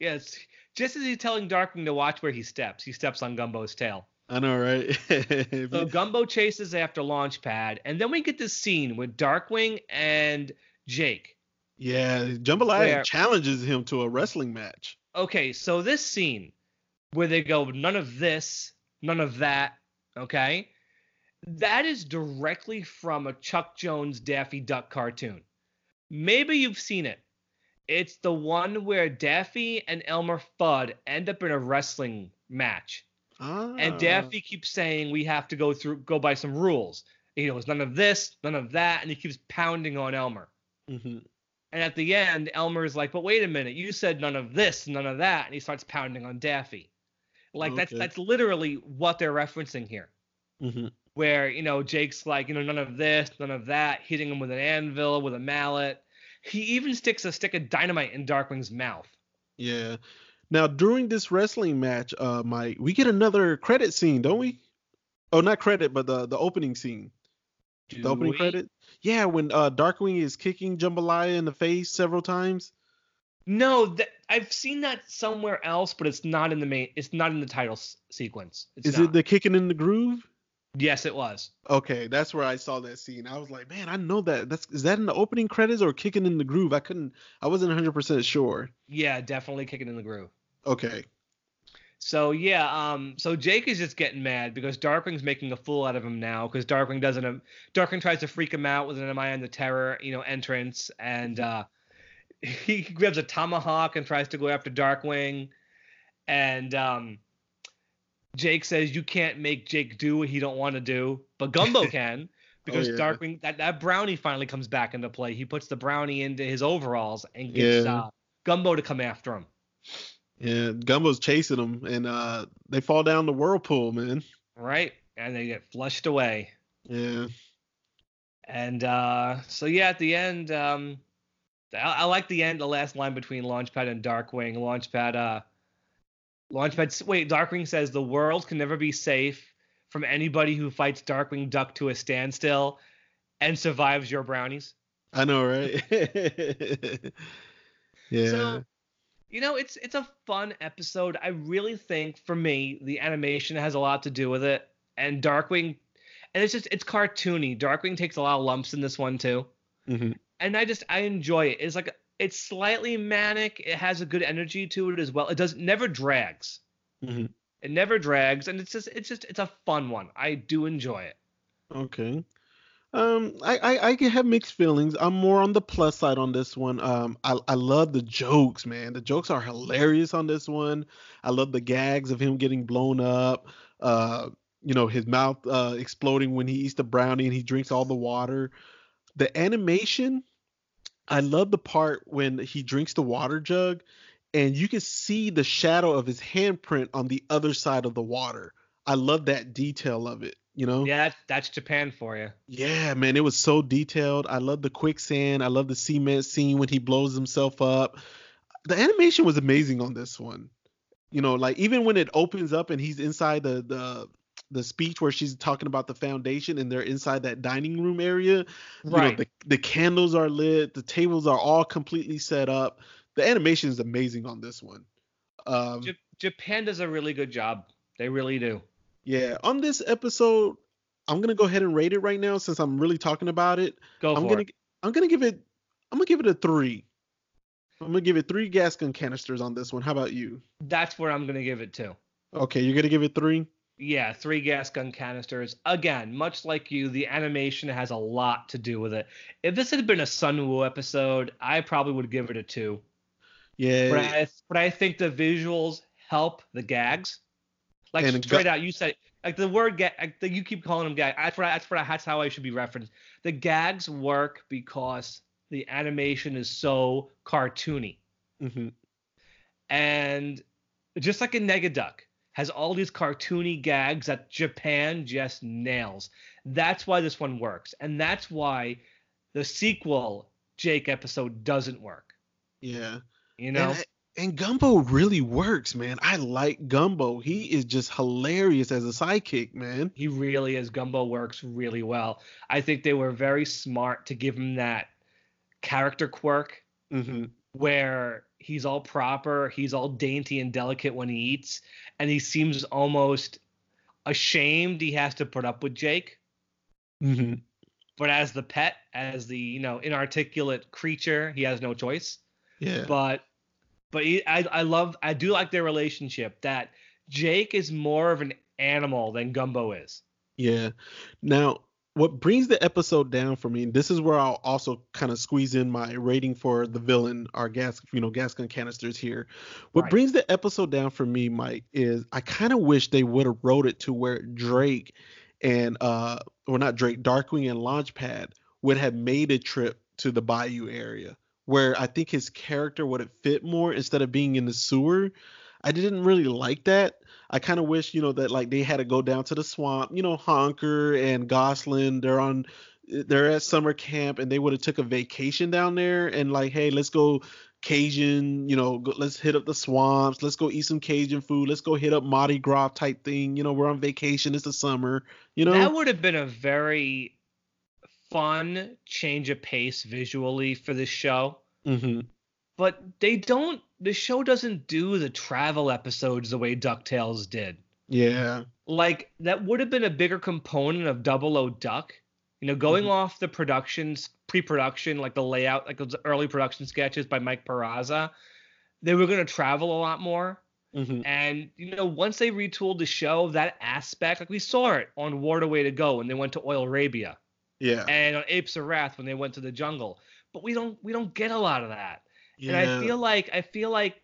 Yes. Just as he's telling Darkwing to watch where he steps, he steps on Gumbo's tail. I know, right? So Gumbo chases after Launchpad, and then we get this scene with Darkwing and Jake. yeah, Jambalaya Where- challenges him to a wrestling match. okay, so this scene where they go, none of this, none of that, okay? That is directly from a Chuck Jones Daffy Duck cartoon. Maybe you've seen it. It's the one where Daffy and Elmer Fudd end up in a wrestling match. Ah. And Daffy keeps saying we have to go through go by some rules. You know, it's none of this, none of that, and he keeps pounding on Elmer. Mhm. And at the end, Elmer's like, "But wait a minute, you said none of this, none of that," and he starts pounding on Daffy. Like that's Okay. that's literally what they're referencing here. Mhm. Where you know Jake's like, you know, none of this, none of that, hitting him with an anvil, with a mallet. He even sticks a stick of dynamite in Darkwing's mouth. Yeah. Now during this wrestling match, uh, Mike, we get another credit scene, don't we? Oh, not credit, but the the opening scene. Do the opening we? credit. Yeah, when uh, Darkwing is kicking Jambalaya in the face several times. No, that I've seen that somewhere else, but it's not in the main. It's not in the title s- sequence. It's is not. it the kicking in the groove? Yes, it was. Okay, that's where I saw that scene. I was like, man, I know that. That's is that in the opening credits or kicking in the groove? I couldn't. I wasn't 100 percent sure. Yeah, definitely kicking in the groove. Okay. So yeah, um, so Jake is just getting mad because Darkwing's making a fool out of him now because Darkwing doesn't. Um, Darkwing tries to freak him out with an Am I on the Terror, you know, entrance, and uh, he grabs a tomahawk and tries to go after Darkwing, and um, Jake says you can't make Jake do what he don't want to do, but Gumbo can because yeah. Darkwing that that brownie finally comes back into play. He puts the brownie into his overalls and gets Yeah. uh, Gumbo to come after him. Yeah, Gumbo's chasing them, and uh, they fall down the whirlpool, man. Right, and they get flushed away. Yeah. And uh, so yeah, at the end, um, I, I like the end, the last line between Launchpad and Darkwing. Launchpad, uh, Launchpad. Wait, Darkwing says the world can never be safe from anybody who fights Darkwing Duck to a standstill and survives your brownies. I know, right? yeah. So, you know, it's it's a fun episode. I really think for me, the animation has a lot to do with it, and Darkwing, and it's just it's cartoony. Darkwing takes a lot of lumps in this one too. Mhm. and I just I enjoy it. It's like it's slightly manic. It has a good energy to it as well. It does never drags. Mhm. It never drags, and it's just it's just it's a fun one. I do enjoy it. Okay. Um, I, I I can have mixed feelings. I'm more on the plus side on this one. Um, I I love the jokes, man. The jokes are hilarious on this one. I love the gags of him getting blown up. Uh, you know, his mouth uh exploding when he eats the brownie and he drinks all the water. The animation, I love the part when he drinks the water jug, and you can see the shadow of his handprint on the other side of the water. I love that detail of it. You know? Yeah, that, that's Japan for you. Yeah, man, it was so detailed. I love the quicksand. I love the cement scene when he blows himself up. The animation was amazing on this one. You know, like even when it opens up and he's inside the the the speech where she's talking about the foundation and they're inside that dining room area. You Right. know, the, the candles are lit, the tables are all completely set up. The animation is amazing on this one. Um, J- Japan does a really good job. They really do. Yeah, on this episode, I'm gonna go ahead and rate it right now since I'm really talking about it. Go I'm for gonna it. I'm gonna give it I'm gonna give it a three. I'm gonna give it three gas gun canisters on this one. How about you? That's where I'm gonna give it to. Okay, you're gonna give it three. Yeah, three gas gun canisters. Again, much like you, the animation has a lot to do with it. If this had been a Sun Sunwoo episode, I probably would give it a two. Yeah, But I, but I think the visuals help the gags. Like And straight gu- out, you said like the word gag. Like, the- you keep calling them gag. That's what I- that's what I- that's how I should be referenced. The gags work because the animation is so cartoony. hmm and just like a Negaduck has all these cartoony gags that Japan just nails. That's why this one works, and that's why the sequel Jake episode doesn't work. yeah. You know, And, and Gumbo really works, man. I like Gumbo. He is just hilarious as a sidekick, man. he really is. Gumbo works really well. I think they were very smart to give him that character quirk hmm where he's all proper, he's all dainty and delicate when he eats, and he seems almost ashamed he has to put up with Jake. hmm but as the pet, as the you know inarticulate creature, he has no choice. Yeah. But but he, I I love I do like their relationship. That Jake is more of an animal than Gumbo is. Yeah. Now, what brings the episode down for me, and this is where I'll also kind of squeeze in my rating for the villain, our gas, you know, gas gun canisters here. What Right. brings the episode down for me, Mike, is I kind of wish they would have wrote it to where Drake and uh or not Drake, Darkwing and Launchpad would have made a trip to the Bayou area where I think his character would have fit more instead of being in the sewer. I didn't really like that. I kind of wish, you know, that like they had to go down to the swamp. You know, Honker and Gosalyn, they're on, they're at summer camp, and they would have took a vacation down there and like, hey, let's go Cajun. You know, go, let's hit up the swamps. Let's go eat some Cajun food. Let's go hit up Mardi Gras type thing. You know, we're on vacation. It's the summer. You know, That would have been a very fun change of pace visually for this show. Hmm But they don't. The show doesn't do the travel episodes the way Ducktales did. yeah, like that would have been a bigger component of Double O Duck. You know, going Mhm. off the productions, pre-production, like the layout, like those early production sketches by Mike Peraza, they were going to travel a lot more. hmm And you know, once they retooled the show, that aspect, like we saw it on Water Way to Go when they went to Oil Arabia, yeah, and on Apes of Wrath when they went to the jungle. But we don't we don't get a lot of that. yeah. And I feel like I feel like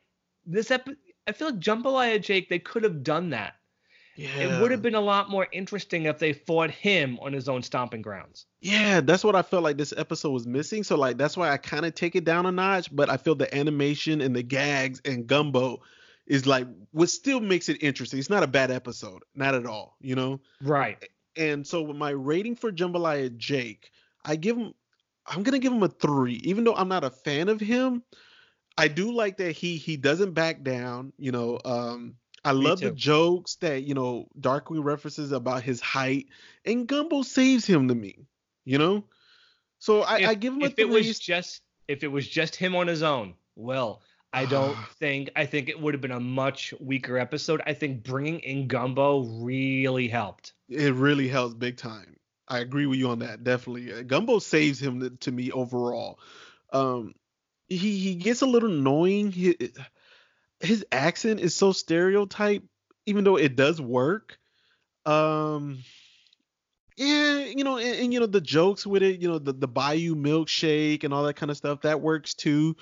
this epi- I feel like Jambalaya Jake, they could have done that. yeah. It would have been a lot more interesting if they fought him on his own stomping grounds. Yeah, that's what I felt like this episode was missing. So like that's why I kind of take it down a notch, but I feel the animation and the gags and gumbo is like what still makes it interesting. It's not a bad episode, not at all, you know. Right. And so with my rating for Jambalaya Jake, I give him I'm going to give him a 3 even though I'm not a fan of him. I do like that he he doesn't back down, you know, um I Me love the jokes that, you know, Darkwing references about his height and Gumbo saves him to me, you know? So I, if, I give him a if it three. was just if it was just him on his own, well, I don't think I think it would have been a much weaker episode. I think bringing in Gumbo really helped. It really helps big time. I agree with you on that. Definitely, Uh, Gumbo saves him to, me overall. Um, he he gets a little annoying. He, his accent is so stereotype, even though it does work. Um, yeah, you know, and, and you know the jokes with it, you know, the the Bayou milkshake and all that kind of stuff that works too.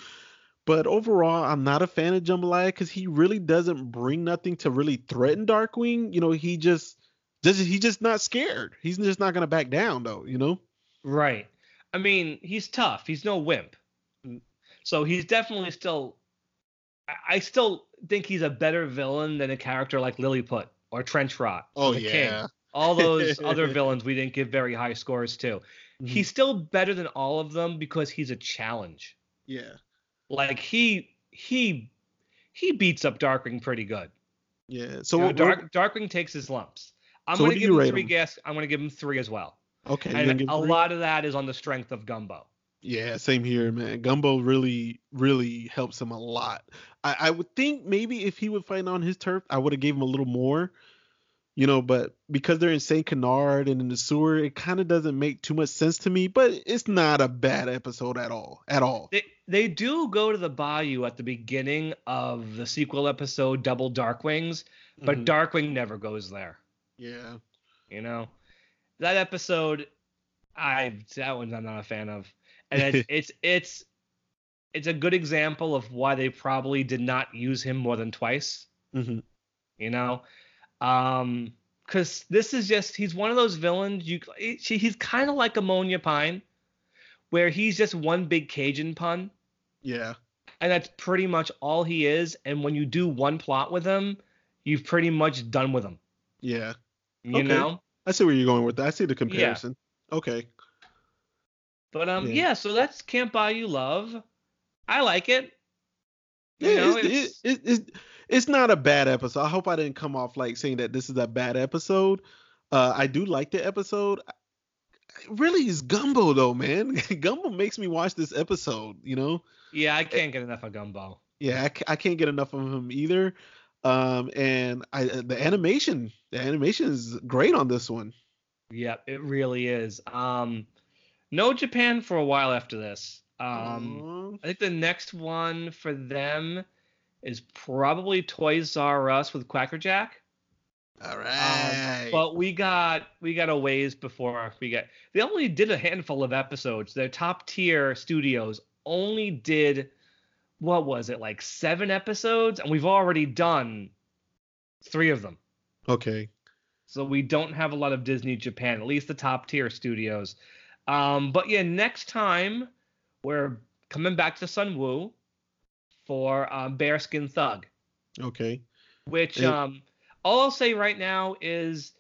But overall, I'm not a fan of Jambalaya because he really doesn't bring nothing to really threaten Darkwing. You know, he just does he's just not scared. He's just not gonna back down though, you know? Right. I mean, he's tough. He's no wimp. So he's definitely still. I- still think he's a better villain than a character like Lilliput or Trench Rot. Oh the yeah. King. all those other villains we didn't give very high scores to. Mm-hmm. He's still better than all of them because he's a challenge. yeah, Like he he he beats up Darkwing pretty good. yeah. So So what, Dark, Darkwing takes his lumps. I'm So gonna give him three him? gas. I'm gonna give him three as well. okay, And a three? lot of that is on the strength of Gumbo. Yeah, same here, man. Gumbo really, really helps him a lot. I, I would think maybe if he would fight on his turf, I would have gave him a little more, you know. But because they're in Saint Canard and in the sewer, it kind of doesn't make too much sense to me. But it's not a bad episode at all, at all. They they do go to the bayou at the beginning of the sequel episode Double Darkwings, but Mhm. Darkwing never goes there. Yeah, You know, that episode, I that one I'm not a fan of, and it's it's it's it's a good example of why they probably did not use him more than twice. hmm You know, um, because this is just he's one of those villains. You he- he's kind of like Ammonia Pine, where he's just one big Cajun pun. yeah, and that's pretty much all he is. And when you do one plot with him, you've pretty much done with him. yeah. You Okay. know? I see where you're going with that. I see the comparison. Okay. But um, Yeah. yeah. So that's Can't Bayou Love. I like it. You Yeah, know, it's, it's- it, it, it's it's not a bad episode. I hope I didn't come off like saying that this is a bad episode. Uh, I do like the episode. It really is Gumbo though, man. Gumbo makes me watch this episode. You know, Yeah, I can't get enough of Gumbo. yeah, I, I can't get enough of him either. Um, and I the animation, the animation is great on this one. Yep, it really is. Um, no Japan for a while after this. Um. I think the next one for them is probably Toys Czar Us with Quackerjack. All right. all Um, but we got we got a ways before we get. They only did a handful of episodes. Their top tier studios only did what was it like seven episodes, and we've already done three of them. okay. So we don't have a lot of Disney Japan, at least the top tier studios. Um, but yeah, next time we're coming back to Sunwoo for um, Bearskin Thug Okay. which um all I'll say right now is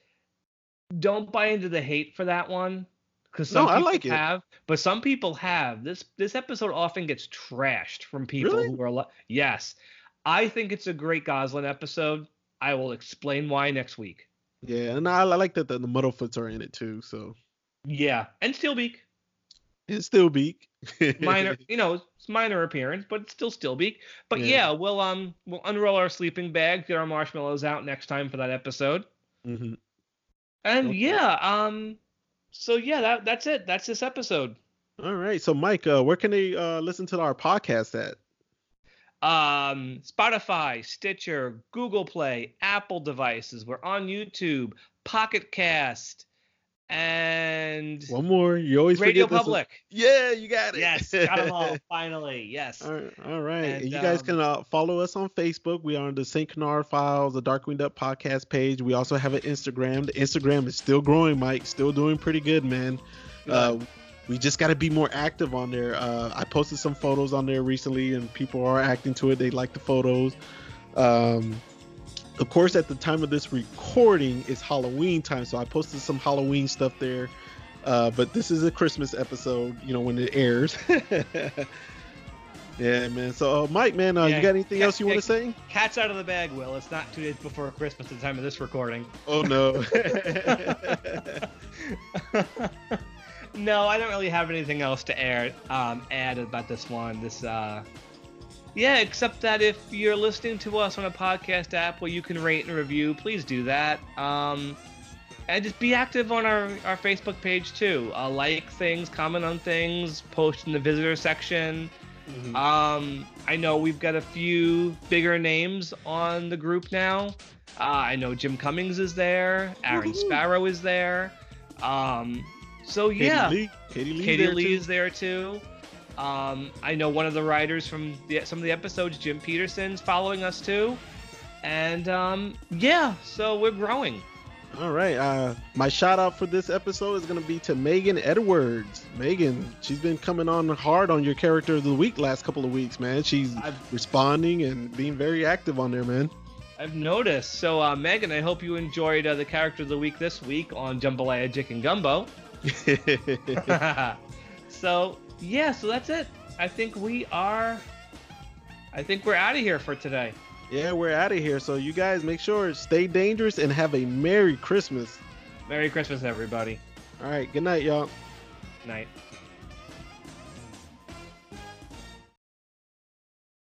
don't buy into the hate for that one because some No, I people like it. have, but some people have. This this episode often gets trashed from people Really? who are li- yes. I think it's a great Gosalyn episode. I will explain why next week. Yeah, and I, I like that the, the Muddlefoots are in it too. So Yeah, and Steelbeak, it's still Beak. minor, you know, it's minor appearance, but it's still Steelbeak. But Yeah. yeah. we'll um we'll unroll our sleeping bag, get our marshmallows out next time for that episode. hmm And Okay. yeah, um, so yeah, that that's it. That's this episode. All right. So, Mike, uh, where can they uh, listen to our podcast at? Um, Spotify, Stitcher, Google Play, Apple devices. We're on YouTube, Pocket Cast, and One more. You always Radio forget this one. Public. Yeah, you got it. Yes, got them all finally. Yes. all right. All right. And, you guys um, can uh, follow us on Facebook. We are on the St. Canard Files, the Darkwing Duck podcast page. We also have an Instagram. The Instagram is still growing, Mike. Still doing pretty good, man. Uh, we just got to be more active on there. Uh, I posted some photos on there recently, and people are acting to it. They like the photos. Um, of course, at the time of this recording, it's Halloween time, so I posted some Halloween stuff there. Uh, but this is a Christmas episode, you know, when it airs. yeah, man. So, uh, Mike, man, uh, Yeah, you got anything ca- else you want to say? Cat's out of the bag, Will. It's not two days before Christmas at the time of this recording. Oh no. no, I don't really have anything else to air, um, add about this one. This, uh, yeah, except that if you're listening to us on a podcast app where you can rate and review, please do that. Um, and just be active on our, our Facebook page too. Uh, like things, comment on things, post in the visitor section. Mhm. Um, I know we've got a few bigger names on the group now. Uh, I know Jim Cummings is there, Aaron Woohoo. Sparrow is there. Um, so Katie yeah, Lee. Katie Leigh. Katie Leigh is there too. Um, I know one of the writers from the, some of the episodes, Jim Peterson's following us too. And um, yeah, so we're growing. All right. Uh, my shout out for this episode is going to be to Megan Edwards. Megan, she's been coming on hard on your character of the week last couple of weeks, man. She's I've- responding and being very active on there, man. I've noticed. So, uh, Megan, I hope you enjoyed uh, the character of the week this week on Jambalaya Chicken Gumbo. so, yeah, so that's it. I think we are. I think we're out of here for today. Yeah, we're out of here. So you guys make sure stay dangerous and have a Merry Christmas. Merry Christmas, everybody. All right. Good night, y'all. Night.